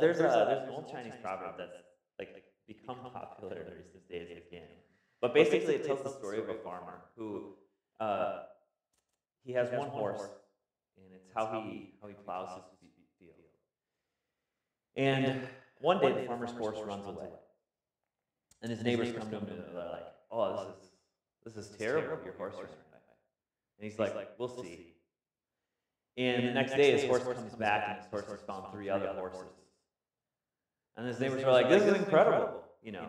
there's a there's an old Chinese proverb that's like become popular recent days again. But basically, it tells the story of a farmer who uh, he has one horse, and it's how he how he plows his field. And one day, the farmer's horse runs away, and his neighbors come to him and they're like, "Oh, this is this is terrible. Your horse ran away." And he's like, "We'll see." And the next day, his horse comes back, and his horse has found three other horses. And his neighbors were like, "This is incredible! You know,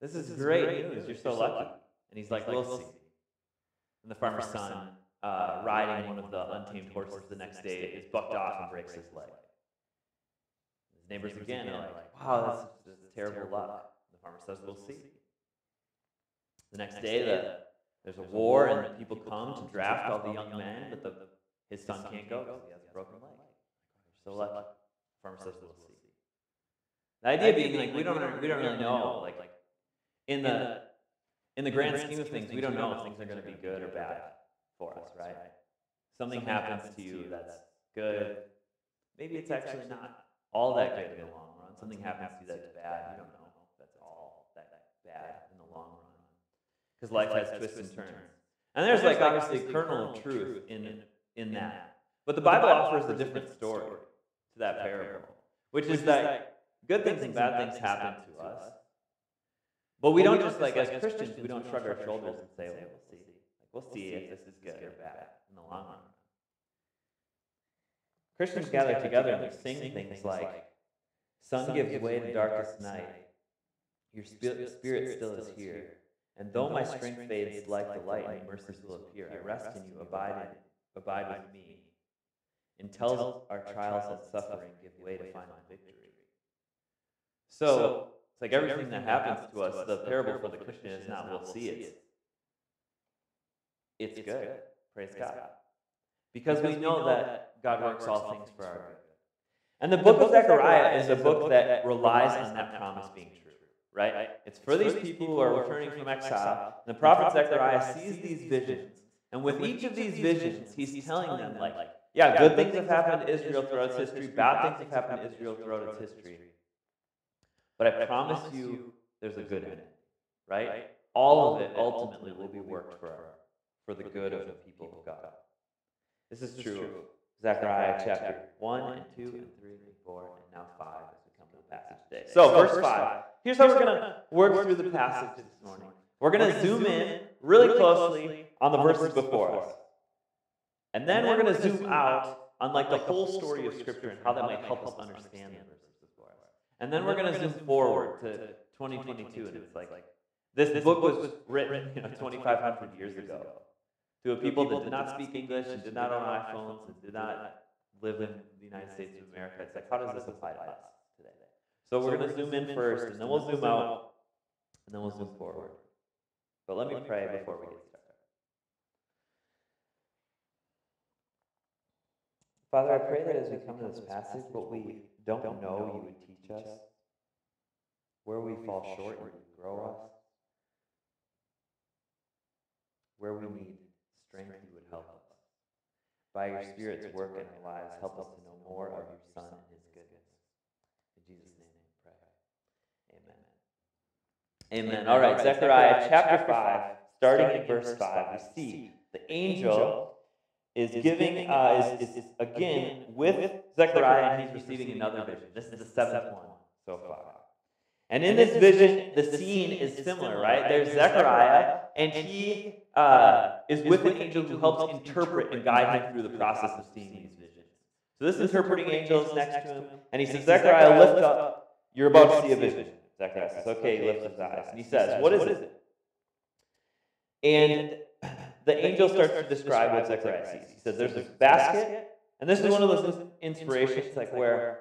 this is great news. You're so lucky." And he's like, "We'll see." And the farmer's son, uh, riding one of the untamed horses the next day, is bucked off and breaks his leg. His neighbors again are like, "Wow, this is terrible luck." The farmer says, "We'll see." The next day, the, there's a war, and people come to draft all the young men, but the, his son can't go because he has a broken leg. You're so lucky. The farmer says, "We'll see." The idea being like we don't we don't really know like in the in the grand scheme of things we don't know if things are going to be good or bad for us, right? Something happens to you that's good. Maybe it's actually not all that good in the long run. Something happens to you that's bad. You don't know if that's all that bad in the long run because life has twists and turns. And there's like obviously a kernel of truth in in that. But the Bible offers a different story to that parable, which is that Good things and bad things happen to us. But we don't just like as Christians, we don't shrug our shoulders and say, well, we'll see. Like, we'll see if this is good or bad in the long run. Christians gather together and they sing things like, Sun gives way to darkest night. Your spirit still is here. And though my strength fades like the light, my mercies will appear. I rest in you, abide, in, abide with me. Until our trials and suffering give way to final victory. So it's like everything that happens to us, the parable for the Christian is not we'll see it. It's good. Praise God. Because we know that God works all things for our good. And the book of Zechariah is a book that relies on that promise being true, right? It's for these people who are returning from exile. And the prophet Zechariah sees these visions. And with each of these visions, he's telling them, like, yeah, good things have happened to Israel throughout its history, bad things have happened to Israel throughout its history. But I promise you, there's a good in it, right? All of it ultimately will be worked for, for the good of the people of God. This is true. Zechariah chapter 1 and 2 and 3 and 4 and now 5 as we come to the passage today. So, verse 5. Here's how we're going to work through the passage this morning. We're going to zoom in really closely on the verses before us. And then we're going to zoom out on like the whole story of Scripture and how that might help us understand them. And then, and we're going to zoom forward to 2022, and it's like, this, this book was written you know, 2,500 years ago to a people that did not speak English and did not own iPhones and did not live in the United States of America. It's like, how does this apply to us today? So we're going to zoom in first, and then we'll zoom out, and then we'll zoom forward. But let me pray before we get started. Father, I pray that as we come to this passage, what we don't know, you would teach us. Where we fall short, you would grow us. Where we need strength, you would help us. By your Spirit's work in our lives, help us to know more of your Son and his goodness. In Jesus' name we pray. Amen. Amen. All right, Zechariah chapter 5, starting in verse 5, we see the angel is giving, uh, is, is, again with Zechariah, and he's receiving another vision. This is the seventh one so far. And in this vision, the scene is similar, right? There's Zechariah, and he uh, is with an angel who helps interpret and guide him through the process of seeing these visions. So this interpreting angel is next to him, and he says, Zechariah, lift up. You're about to see a vision. Zechariah says, okay, he lifts his eyes. And he says, what is it? And the angel starts to describe what Zechariah sees. He says, There's this basket, and this is one of those inspirations like where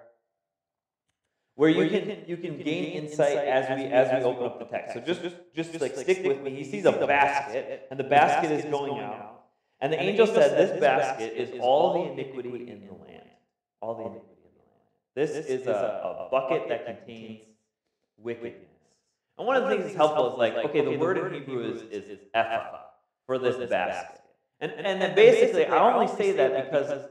where you can you can gain insight as we as we open up the text. So just just like stick with me. He sees a basket, and the basket is going out. And the angel said, This basket is all the iniquity in the land. All the iniquity in the land. This is a, a bucket that contains wickedness. And one of the things that's helpful is like, okay, the word in Hebrew is, is, is ephah for this basket. And, and then basically, I only say that because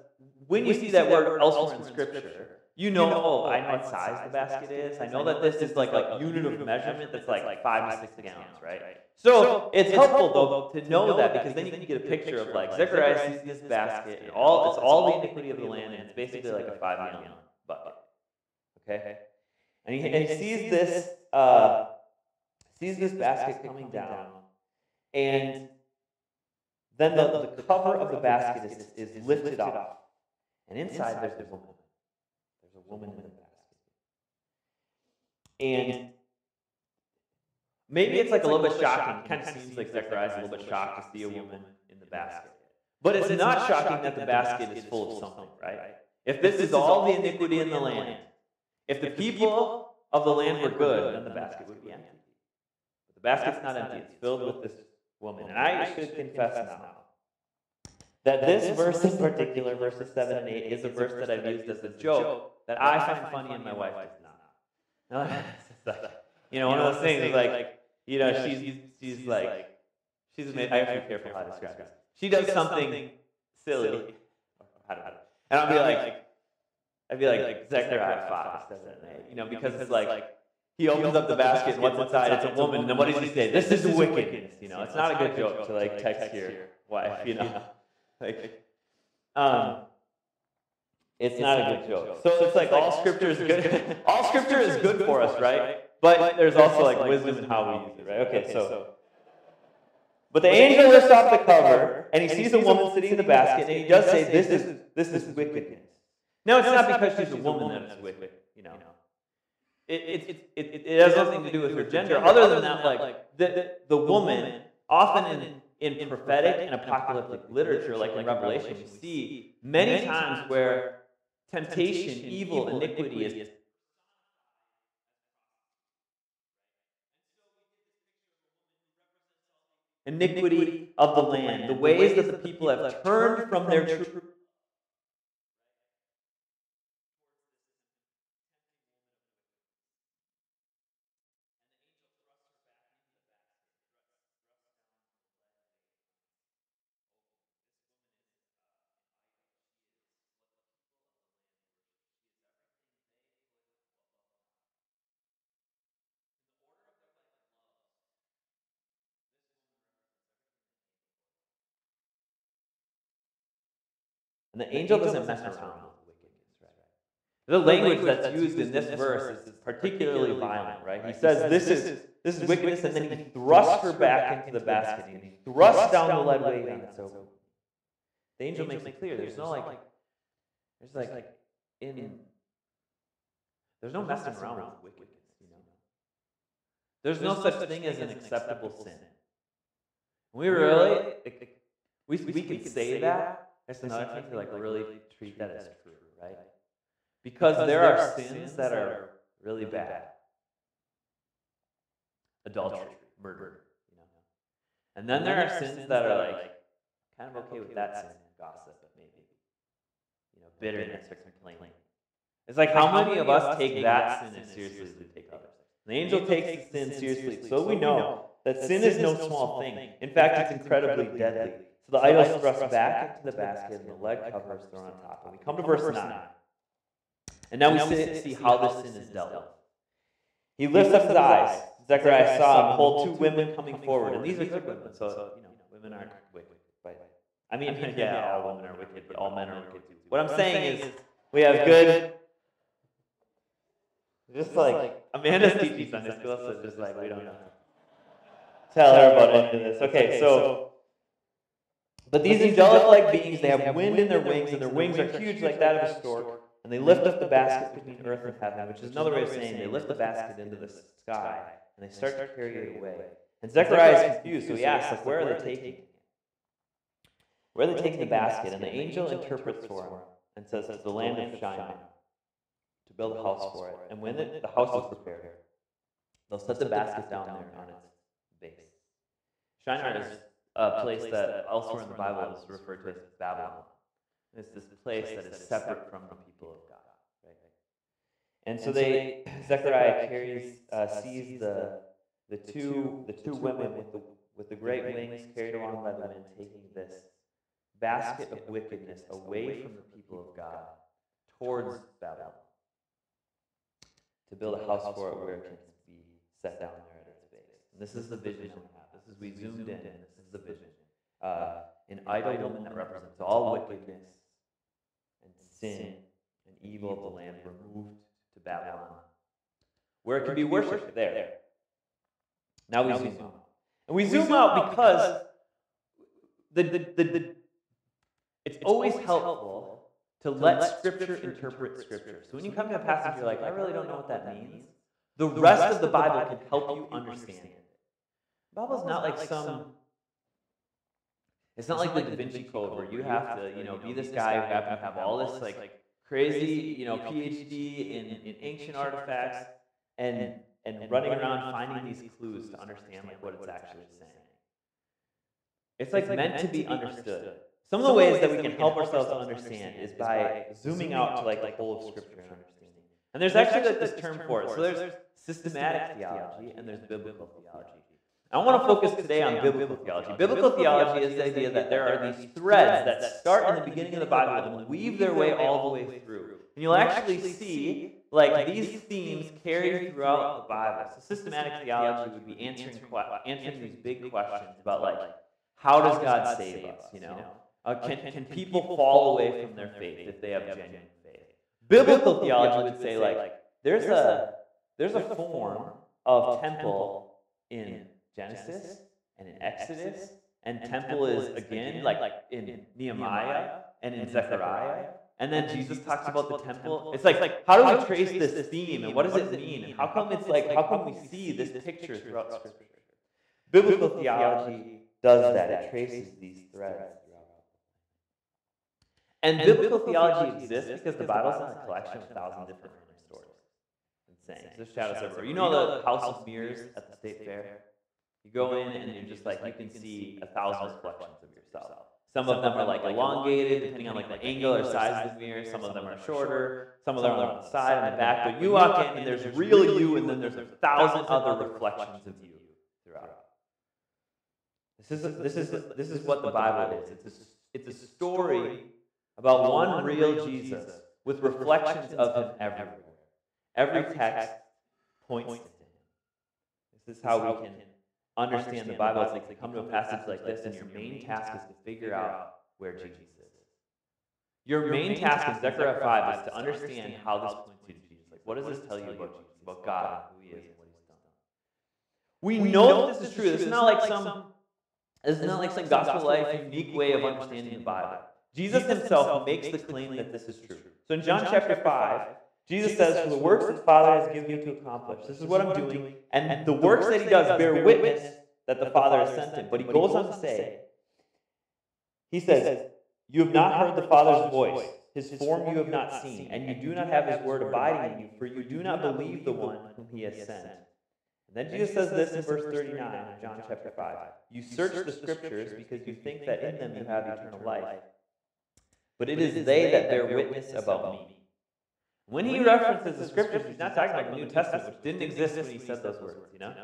when you see that word elsewhere in Scripture, you know, oh, I know what size the basket is. I know that this is like a unit of measurement that's like five to six gallons, right? So it's helpful though to know that because then you can get a picture of like Zechariah sees this basket and all it's all the iniquity of the land and it's basically like a five gallon bucket. Okay, and he, and he sees this uh, sees this basket coming down, and then the, the cover of the basket is, is lifted off, and inside there's a woman. There's a woman in the basket, and Maybe it's like a little bit shocking. It kind of seems like Zechariah's a little bit shocked to see a woman in the basket. But it's not shocking that the basket is full of something, right? If this is all the iniquity in the land, if the people of the land were good, then the basket would be empty. But the basket's not empty, it's filled with this woman. And I should confess now that this verse in particular, verses 7 and 8, is a verse that I've used as a joke that I find funny and my wife does not. you know, one of those things like, you know, she's she's like she's amazing. I have to be careful how to describe this. She does something silly, and I'll be like, I'd be like Zechariah five, seven, eight, you know, because it's like he opens up the basket and what's inside? It's a woman. And then what does he say? This is wickedness. You know, it's not a good joke to like text your wife. You know, like, um, it's not a good joke. So it's like all scripture is good. All scripture is good for us, right? But there's also like wisdom in how we use it, right? Okay, so. But the angel lifts off the cover, and he sees a woman sitting in the basket, and he does say, "This is this is wickedness." Now, it's not because she's a woman that it's wicked, you know. It, it, it, it, has nothing to do with her gender. Other than that, like the, the woman, often in, in prophetic and apocalyptic literature, like in Revelation, we see many times where temptation, evil, iniquity is iniquity of the land, the ways that the people have turned from their true And the angel doesn't mess around with wickedness, right? The language that's used in this verse is particularly violent, right? He says this is this is wickedness, and then he thrusts her back into the basket, and he thrusts down the lead weight. So the angel makes it clear there's no like there's like in there's no messing around with wickedness, you know. There's no such thing as an acceptable sin. We really we we can say that that's another thing to like really treat that as true, right? Because there are sins that are really bad. Adultery, murder, you know. And then there are sins that are like kind of okay with that sin, gossip, maybe. You know, bitterness or complaining. It's like how many of us take that sin as seriously as we take others? The angel takes the sin seriously, so we know that sin is no small thing. In fact, it's incredibly deadly. So the idol is thrust back into the basket, and the leg covers thrown on top. And we come to verse 9. And now we see how this sin is dealt with. He lifts up his eyes. Zechariah saw and behold two women coming forward. And these are good women, so, you know, women aren't wicked. I mean, yeah, all women are wicked, but all men are wicked too. What I'm saying is, we have good. Just like Amanda's teaching Sunday school, so just like we don't know. Tell her about any of this. Okay, so but these angelic-like beings, they have wind in their wings, and their wings are huge like that of a stork, and they lift up the basket between earth and heaven, which is another way of saying they lift the basket into the sky, and they start to carry it away. And Zechariah is confused, so he asks, like, where are they taking it? Where are they taking the basket? And the angel interprets for him and says, to the land of Shinar, to build a house for it. And when the house is prepared, they'll set the basket down there on its base. Shinar is a place that elsewhere in the Bible is referred to as Babylon. It's this place that is separate from the people of God. Right? And so they, Zechariah carries, uh, sees the the two the two women with the with the great wings carried along by the wind, taking this basket of wickedness away from the people of God towards Babylon. to build a house for it where it can be set down there at its base. And this is the vision we have. This is we zoomed in. Is the vision. Uh, an idol woman that represents all wickedness and sin and evil of the land removed to Babylon, where it can be worshipped there. Now we zoom out. And we zoom out because the, the, the, the, it's always helpful to let Scripture interpret Scripture. So when you come to a passage, you're like, I really don't know what that means. The rest of the Bible can help you understand it. The Bible's not like some. It's not like the Da Vinci Code where you have to, you know, be this guy who happens to have all this like crazy, you know, PhD in, in ancient artifacts and and running around finding these clues to understand like what it's actually saying. It's like meant to be understood. Some of the ways that we can help ourselves to understand is by zooming out to like the whole of Scripture and understanding. And there's actually like this term for it. So there's systematic theology and there's biblical theology. I want to focus today on biblical theology. Biblical theology is the idea that there are these threads that start in the beginning of the Bible and weave their way all the way through. And you'll actually see like these themes carried throughout the Bible. So systematic theology would be answering answering these big questions about like how does God save us? You know, uh, can can people fall away from their faith if they have genuine faith? Biblical theology would say like there's a there's a form of temple in Genesis and in Exodus, and temple is again like in Nehemiah and in Zechariah. And then Jesus talks about the temple. It's like, like how do we trace this theme and what does it mean? And how come it's like how come we see this picture throughout Scripture? Biblical theology does that. It traces these threads And biblical theology exists because the Bible is not a collection of a thousand different stories and sayings. There's shadows everywhere. You know the House of Mirrors at the State Fair? You go in and you're just like, you can see a thousand reflections of yourself. Some of them are like elongated, depending on like the angle or size of the mirror. Some of them are shorter. Some of them are on the side and the back. But you walk in and there's real you, and then there's a thousand other reflections of you throughout. This is this is this is what the Bible is. It's a, it's a story about one real Jesus with reflections of him everywhere. Every text points to him. This is how we can understand the Bible. It's like come to a passage like this, and your main task is to figure out where Jesus is. Your main task in Zechariah 5 is to understand how this points you to Jesus. Like, what does this tell you about Jesus, about God, who He is, and what He's done? We know that this is true. This is not like some. This is not like some gospel life unique way of understanding the Bible. Jesus himself makes the claim that this is true. So in John chapter 5, Jesus says, For the works that the Father has given you to accomplish, this is what I'm doing. And the works that he does bear witness that the Father has sent him. But he goes on to say, He says, You have not heard the Father's voice. His form you have not seen, and you do not have his word abiding in you, for you do not believe the one whom he has sent. And then Jesus says this in verse 39 of John chapter 5. You search the scriptures because you think that in them you have eternal life. But it is they that bear witness about me. When he references the scriptures, he's not talking about the New Testament, which didn't exist when he said those words, you know?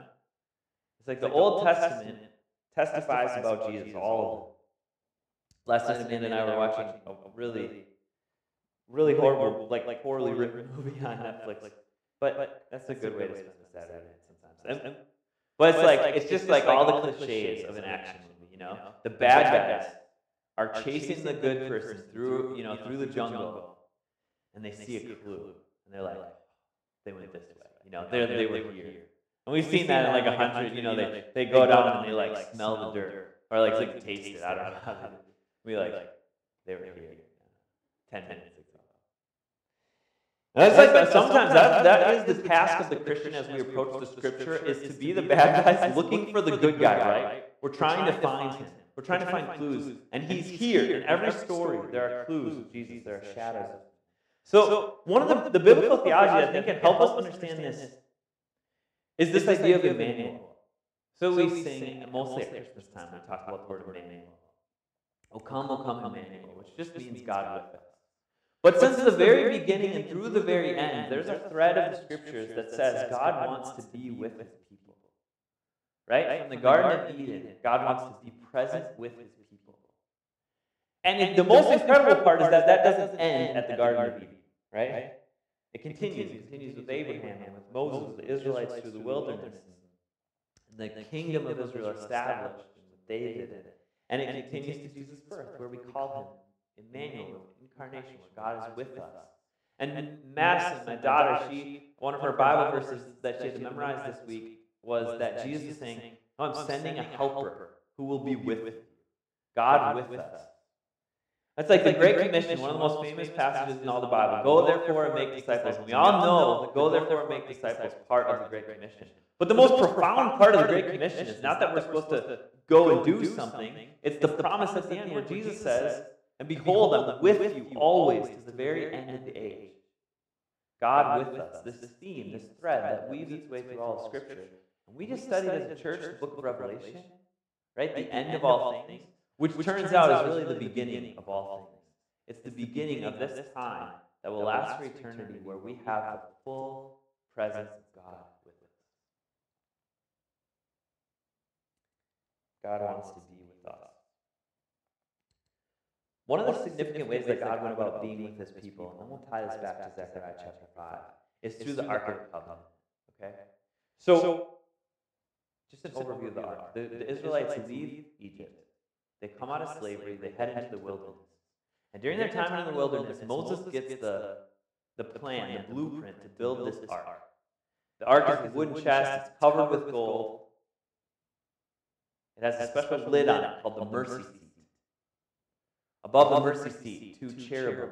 It's like the Old Testament testifies about Jesus, all of them. Last night, Amanda and I were watching a really, really horrible, like, like poorly written movie on Netflix. But that's a good way to spend a Saturday night sometimes. But it's like, it's just like all the cliches of an action movie, you know? The bad guys are chasing the good person through, you know, through the jungle and they see a clue, and they're like, they went this way. You know, they they were here. And we've seen that in like a hundred. You know, they they go down and they like smell the dirt, or like like taste it. I don't know how they. We like they were here ten minutes ago. That's like sometimes that that is the task of the Christian as we approach the Scripture is to be the bad guys looking for the good guy. Right? We're trying to find him. We're trying to find clues, and he's here in every story. There are clues of Jesus. There are shadows. So, one of the, the biblical theology I think can help us understand this is this idea of Emmanuel. So we sing mostly at Christmas time, we talk about the word Emmanuel. O oh, come, O come, Emmanuel, which just means God with us. But since the very beginning and through the very end, there's a thread of the scriptures that says God wants to be with his people. Right? From the Garden of Eden, God wants to be present with his people. And the most incredible part is that that doesn't end at the Garden of Eden right? It continues. It continues with Abraham and with Moses, the Israelites through the wilderness. And the kingdom of Israel established with David. And it continues to Jesus' birth, where we call him Emmanuel, incarnation, where God is with us. And Madison, my daughter, she one of her Bible verses that she had to memorize this week was that Jesus is saying, oh, I'm sending a helper who will be with you. God with us. That's like the Great Commission, one of the most famous passages in all the Bible. Go therefore and make disciples. And we all know that go therefore and make disciples part of the Great Commission. But the most profound part of the Great Commission is not that we're supposed to go and do something. It's the promise at the end where Jesus says, And behold, I'm with you always to the very end of the age. God with us, this theme, this thread that weaves its way through all of Scripture. And we just studied as a church the book of Revelation, right? The end of all things, which turns out is really the beginning of all things. It's the beginning of this time that will last for eternity where we have the full presence of God with us. God wants to be with us. One of the significant ways that God went about being with his people, and then we'll tie this back to Zechariah chapter 5, is through the Ark of the Covenant. Okay? So, just an overview of the Ark. The, the Israelites leave Egypt. They come out of slavery. They head into the wilderness. And during their time in the wilderness, Moses gets the, the plan, the blueprint to build this Ark. The Ark is a wooden chest. It's covered with gold. It has a special lid on it called the mercy seat. Above the mercy seat, two cherubim,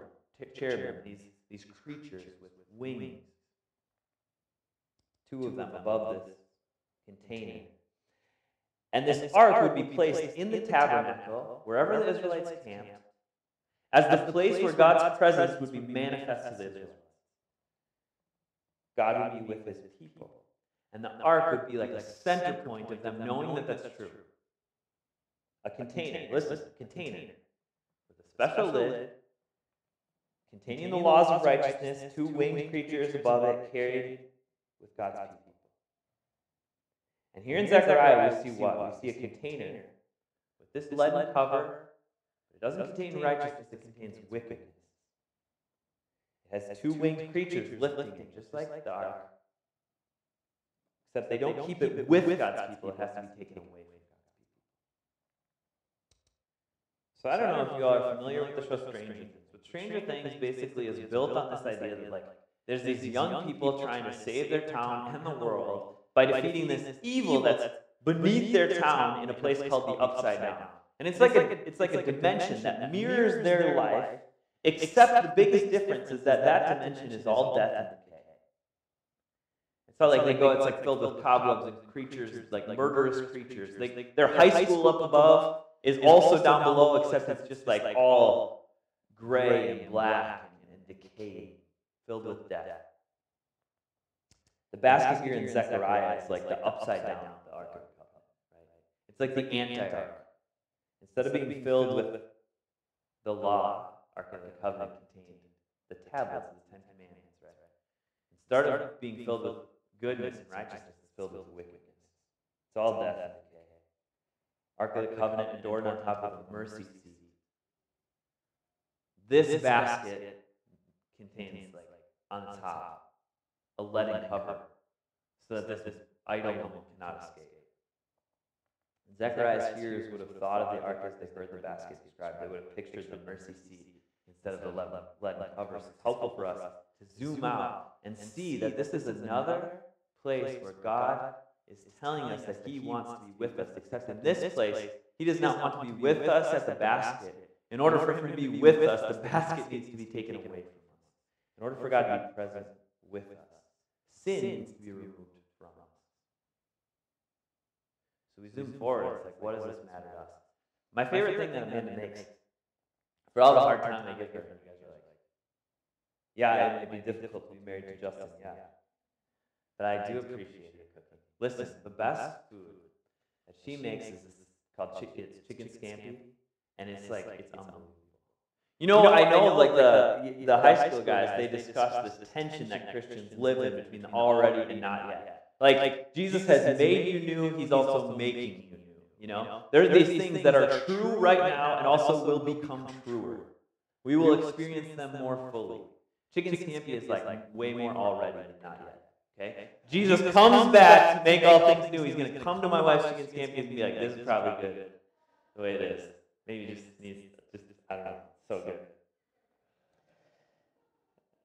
cherubim, these, these creatures with wings. Two of them above this container. And this ark would be placed in the tabernacle, wherever the Israelites camped, as the place where God's presence would be manifest to the Israelites. God would be with his people. And the ark would be like a center point of them knowing that that's true. A container, listen, container with a special lid containing the laws of righteousness, two winged creatures above it carried with God's people. And here in Zechariah, we see what? We see a container with this leaden cover. It doesn't contain righteousness, it contains wickedness. It has two winged creatures lifting it, just like the ark. Except they don't keep it with God's people, it has to be taken away from God's people. So I don't know if you all are familiar with the show Stranger Things, but Stranger Things basically is built on this idea that like there's these young people trying to save their town and the world by defeating this evil that's beneath their town in a place called the Upside Down. And it's like a it's like a dimension that mirrors their life, except the biggest difference is that that dimension is all death and decay. It's not like they go, it's like filled with cobwebs and creatures, like murderous creatures. They, their high school up above is also down below, except it's just like all gray and black and decay, filled with death. The basket here in Zechariah is like the upside down, the Ark of the Covenant. Right? It's like the anti-Ark. Instead of being filled with the law, Ark of the Covenant contained the tablets of the Ten Commandments. Right? Instead of being filled with goodness and righteousness, it's filled with wickedness. It's all death Ark of the Covenant adorned on top of a mercy seat. This basket contains, like, on the top, a leaden cover, so that this idol woman cannot escape. Zechariah's hearers would have thought of the ark as they heard the basket described. They would have pictured the mercy seat instead of the leaden cover. So it's helpful for us to zoom out and see that this is another place where God is telling us that he wants to be with us, except in this place, he does not want to be with us at the basket. In order for him to be with us, the basket needs to be taken away from us. In order for God to be present with us, sin needs to be removed from us. So we zoom forward. It's like, what does this matter to us? My favorite thing that Amanda makes, for all the hard time I give her, you guys are like, yeah, it may be difficult to be married to Justin, yeah. But I do appreciate it. Listen, the best food that she makes is called chicken. It's chicken scampi, and it's like it's unbelievable. You know, I know like uh, the the high school guys, they discuss this tension that Christians live in between the already and not yet. Like like Jesus has made you new, He's also making you new. You know, there are these things that are true right now and also will become truer. We will experience them more fully. Chicken scampi is like way more already than not yet. Okay? Jesus comes back to make all things new. He's going to come to my wife's chicken scampi and be like, this is probably good the way it is. Maybe just needs, just, I don't know, so good.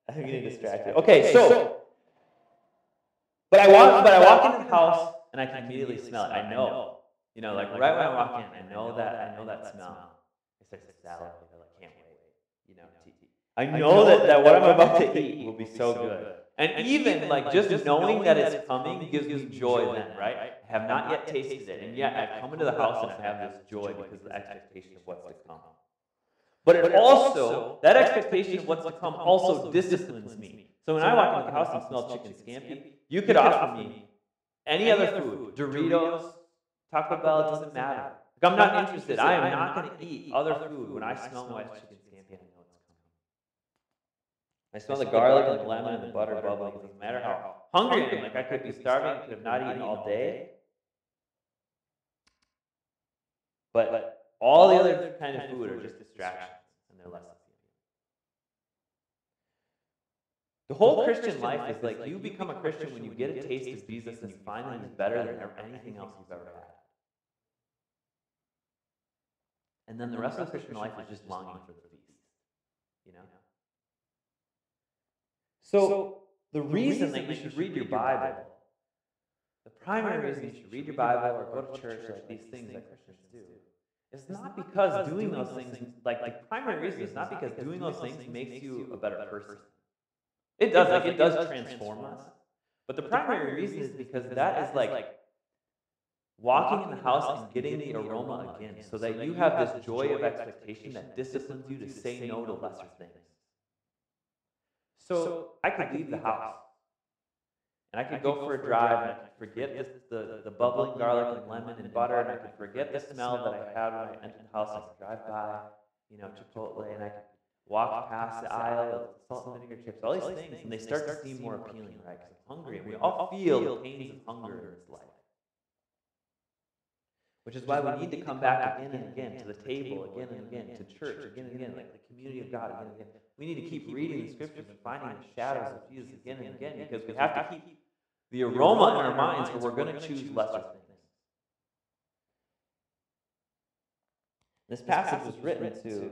I'm getting distracted. Okay, so, but I walk, but I walk into the house and I can immediately smell it. I know, you know, like right when I walk in, I know that, I know that smell. It's like salad. I can't wait. You know, I know that, that what I'm about to eat will be so good. And even like just knowing that it's coming gives me joy then, right? I have not yet tasted it, and yet I've come into the house and I have this joy because of the expectation of what's to come. But it also, that expectation of what's to come also disciplines me. So when I walk into the house and smell chicken scampi, you could offer me any other food, Doritos, Taco Bell, it doesn't matter. Like I'm not interested. I am not going to eat other food when I smell my chicken scampi. I know it's coming. I smell the garlic and the lemon and the butter bubbling. It doesn't matter how hungry I am. Like I could be starving, could have not eaten all day. But all the other kind of food are just distractions, they're less. The whole Christian life is like you become a Christian when you get a taste of Jesus and you find that he's better than anything else you've ever had. And then the rest of the Christian life is just longing for the feast. You know? So, the reason that you should read your Bible, the primary reason you should read your Bible or go to church, like these things that Christians do, is not because doing those things, like the primary reason is not because doing those things makes you a better person. It does, like it does transform us. But the primary reason is because that is like walking in the house and getting the aroma again so that you have this joy of expectation that disciplines you to say no to lesser things. So I could leave the house and I could go for a drive and I could forget this, the, the bubbling garlic and lemon and butter and I could forget the smell that I had when I entered the house. I could drive by, you know, Chipotle and I could walk past the aisle of salt and vinegar chips, all these things, and they start to seem more appealing, right? Because I'm hungry and we all feel the pains of hunger in this life. Which is why we need to come back again and again to the table, again and again, to church, again and again, like the community of God, again and again. We need to keep reading the scriptures and finding the shadows of Jesus again and again because we have to keep the aroma in our minds or we're going to choose lesser things. This passage was written to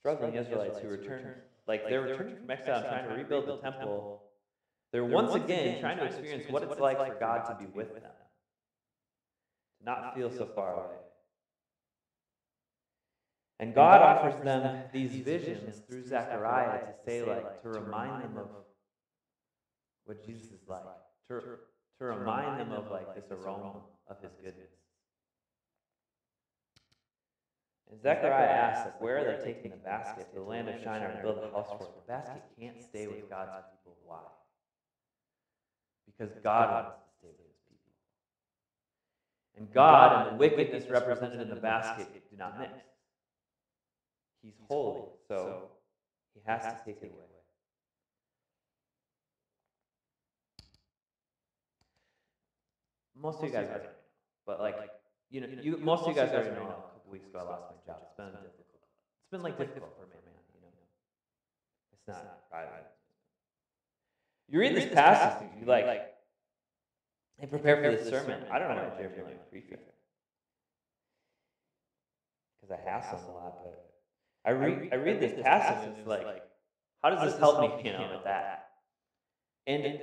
struggling Israelites who returned, like they're returning from exile trying to rebuild the temple. They're once again trying to experience what it's like for God to be with them not feel so far away. And God offers them these visions through Zechariah to say, like, to remind them of what Jesus is like, to, to remind them of, like, this aroma of his goodness. And Zechariah asks, like, where are they taking the basket to the land of Shinar to build a house for it? The basket can't stay with God's people. Why? Because God wants to stay with his people. and God and the wickedness represented in the basket do not mix. He's holy, so he has to take it away. Most of you guys already know, but like, you know, you, you, most of you guys already know. A couple weeks ago, I lost my job. It's been difficult. It's been like difficult for me, man. You know, it's not. You read this passage, you like I prepare for this sermon. I don't know why Jeremy like prefect. Because I hassle a lot, but I read I read this passage and it's like, how does this help me, you know, with that? And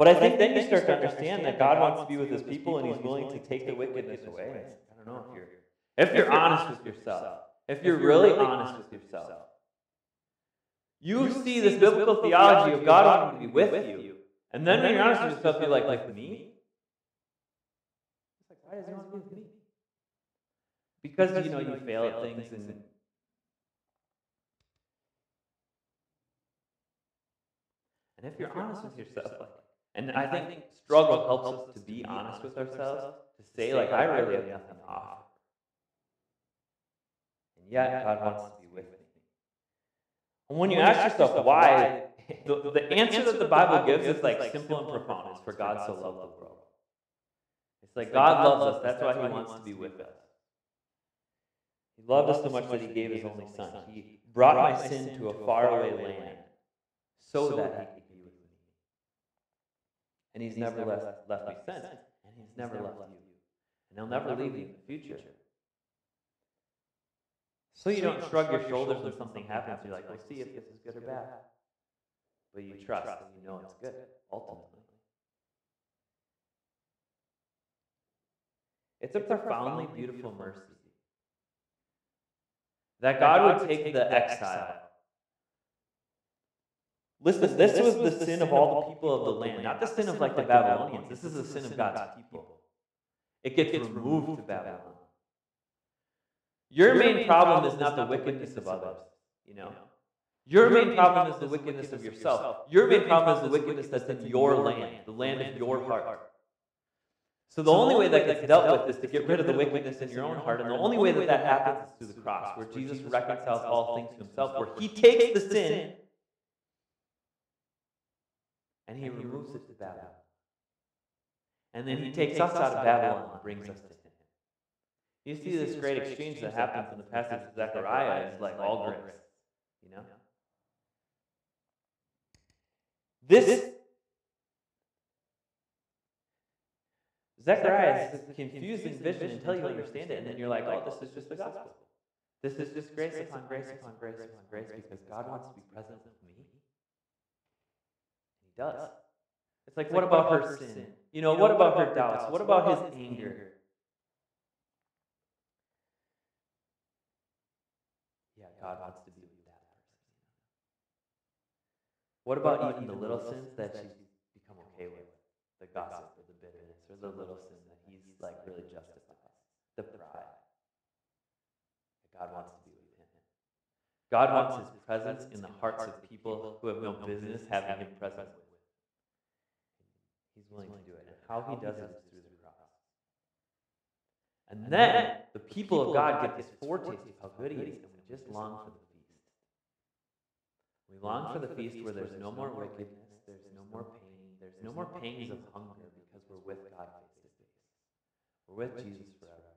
but I think then you start to understand that God wants to be with his people and he's willing to take the wickedness away. I don't know if you're if you're honest with yourself, if you're really honest with yourself, you see this biblical theology of God wanting to be with you and then, when you're honest with yourself, you're like, like with me? It's like, why does he want to be with me? Because, you know you fail at things and And if you're honest with yourself, like, and, and I think struggle helps us to be honest with ourselves, to say, like, I really have nothing to offer. And yet, God wants to be with me. And when you ask yourself why the, the answer that the Bible gives is like simple and profound. It's for God so loved the world. It's like God loves us. That's why He wants to be with us. He loved us so much that He gave His only Son. He brought my sin to a faraway land so that he could be with me. And he's never left, left me since, and he's never left you. And he'll never leave you in the future. So you don't shrug your shoulders when something happens. You're like, we'll see if this is good or bad. But you trust and you know it's good, ultimately. It's a profoundly beautiful mercy that God would take the exile. Listen, this was the sin of all the people of the land, not the sin of like the Babylonians. This is the sin of God's people. It gets removed to Babylon. Your main problem is not the wickedness of others, you know. Your main problem is the wickedness of yourself. Your main problem is the wickedness that's in your land, the land of your heart. So the only way that gets dealt with is to get rid of the wickedness in your own heart, and the only way that that happens is through the cross, where Jesus reconciles all things to himself, where he takes the sin and he removes it to Babylon. And then he takes us out of Babylon and brings us to him. You see this great exchange that happens in the passage of Zechariah. It's like all grace, you know? This Zechariah is a confusing vision until you understand it, and then you're like, oh, this is just the gospel. This is just grace upon grace upon grace upon grace because God wants to be present with me. And He does. It's like, what about her sin? You know, what about her doubts? What about his anger? Yeah, God wants to be with that person. What about even the little sins that she's become okay with? The gossip or the bitterness or the little sin that he's like really justifies? The pride. God wants to be with him. God wants his presence in the hearts of people who have no business having him present with. He's willing to do it. And how he does it is through the cross. And then the people of God get this foretaste of how good he is, and we just long for the feast. We long for the feast where there's no more wickedness, there's no more pain, there's no more pangs of hunger because we're with God face to face. We're with Jesus forever.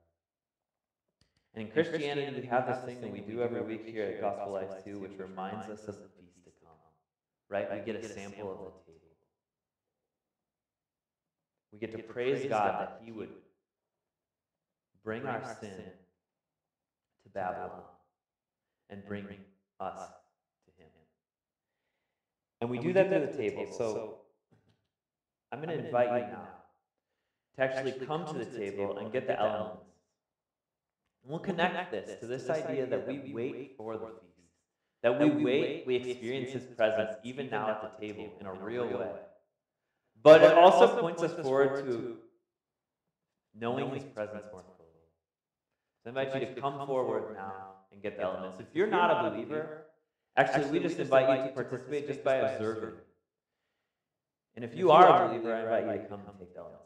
And in Christianity, we have this thing that we do every week here at Gospel Life too, which reminds us of the feast to come. Right? We get a sample of the table. We get to praise God that He would bring our sin to Babylon and bring us to Him. And we do that through the table. So I'm going to invite you now to actually come to the table and get the elements. And we'll connect this to this idea that we wait for the feast. That we wait, we experience His presence even now at the table in a real way. But it also points us forward to knowing His presence more fully. So I invite you to come forward now and get the elements. If you're not a believer, actually, we just invite you to participate just by observing. And if you are a believer, I invite you to come and take the elements.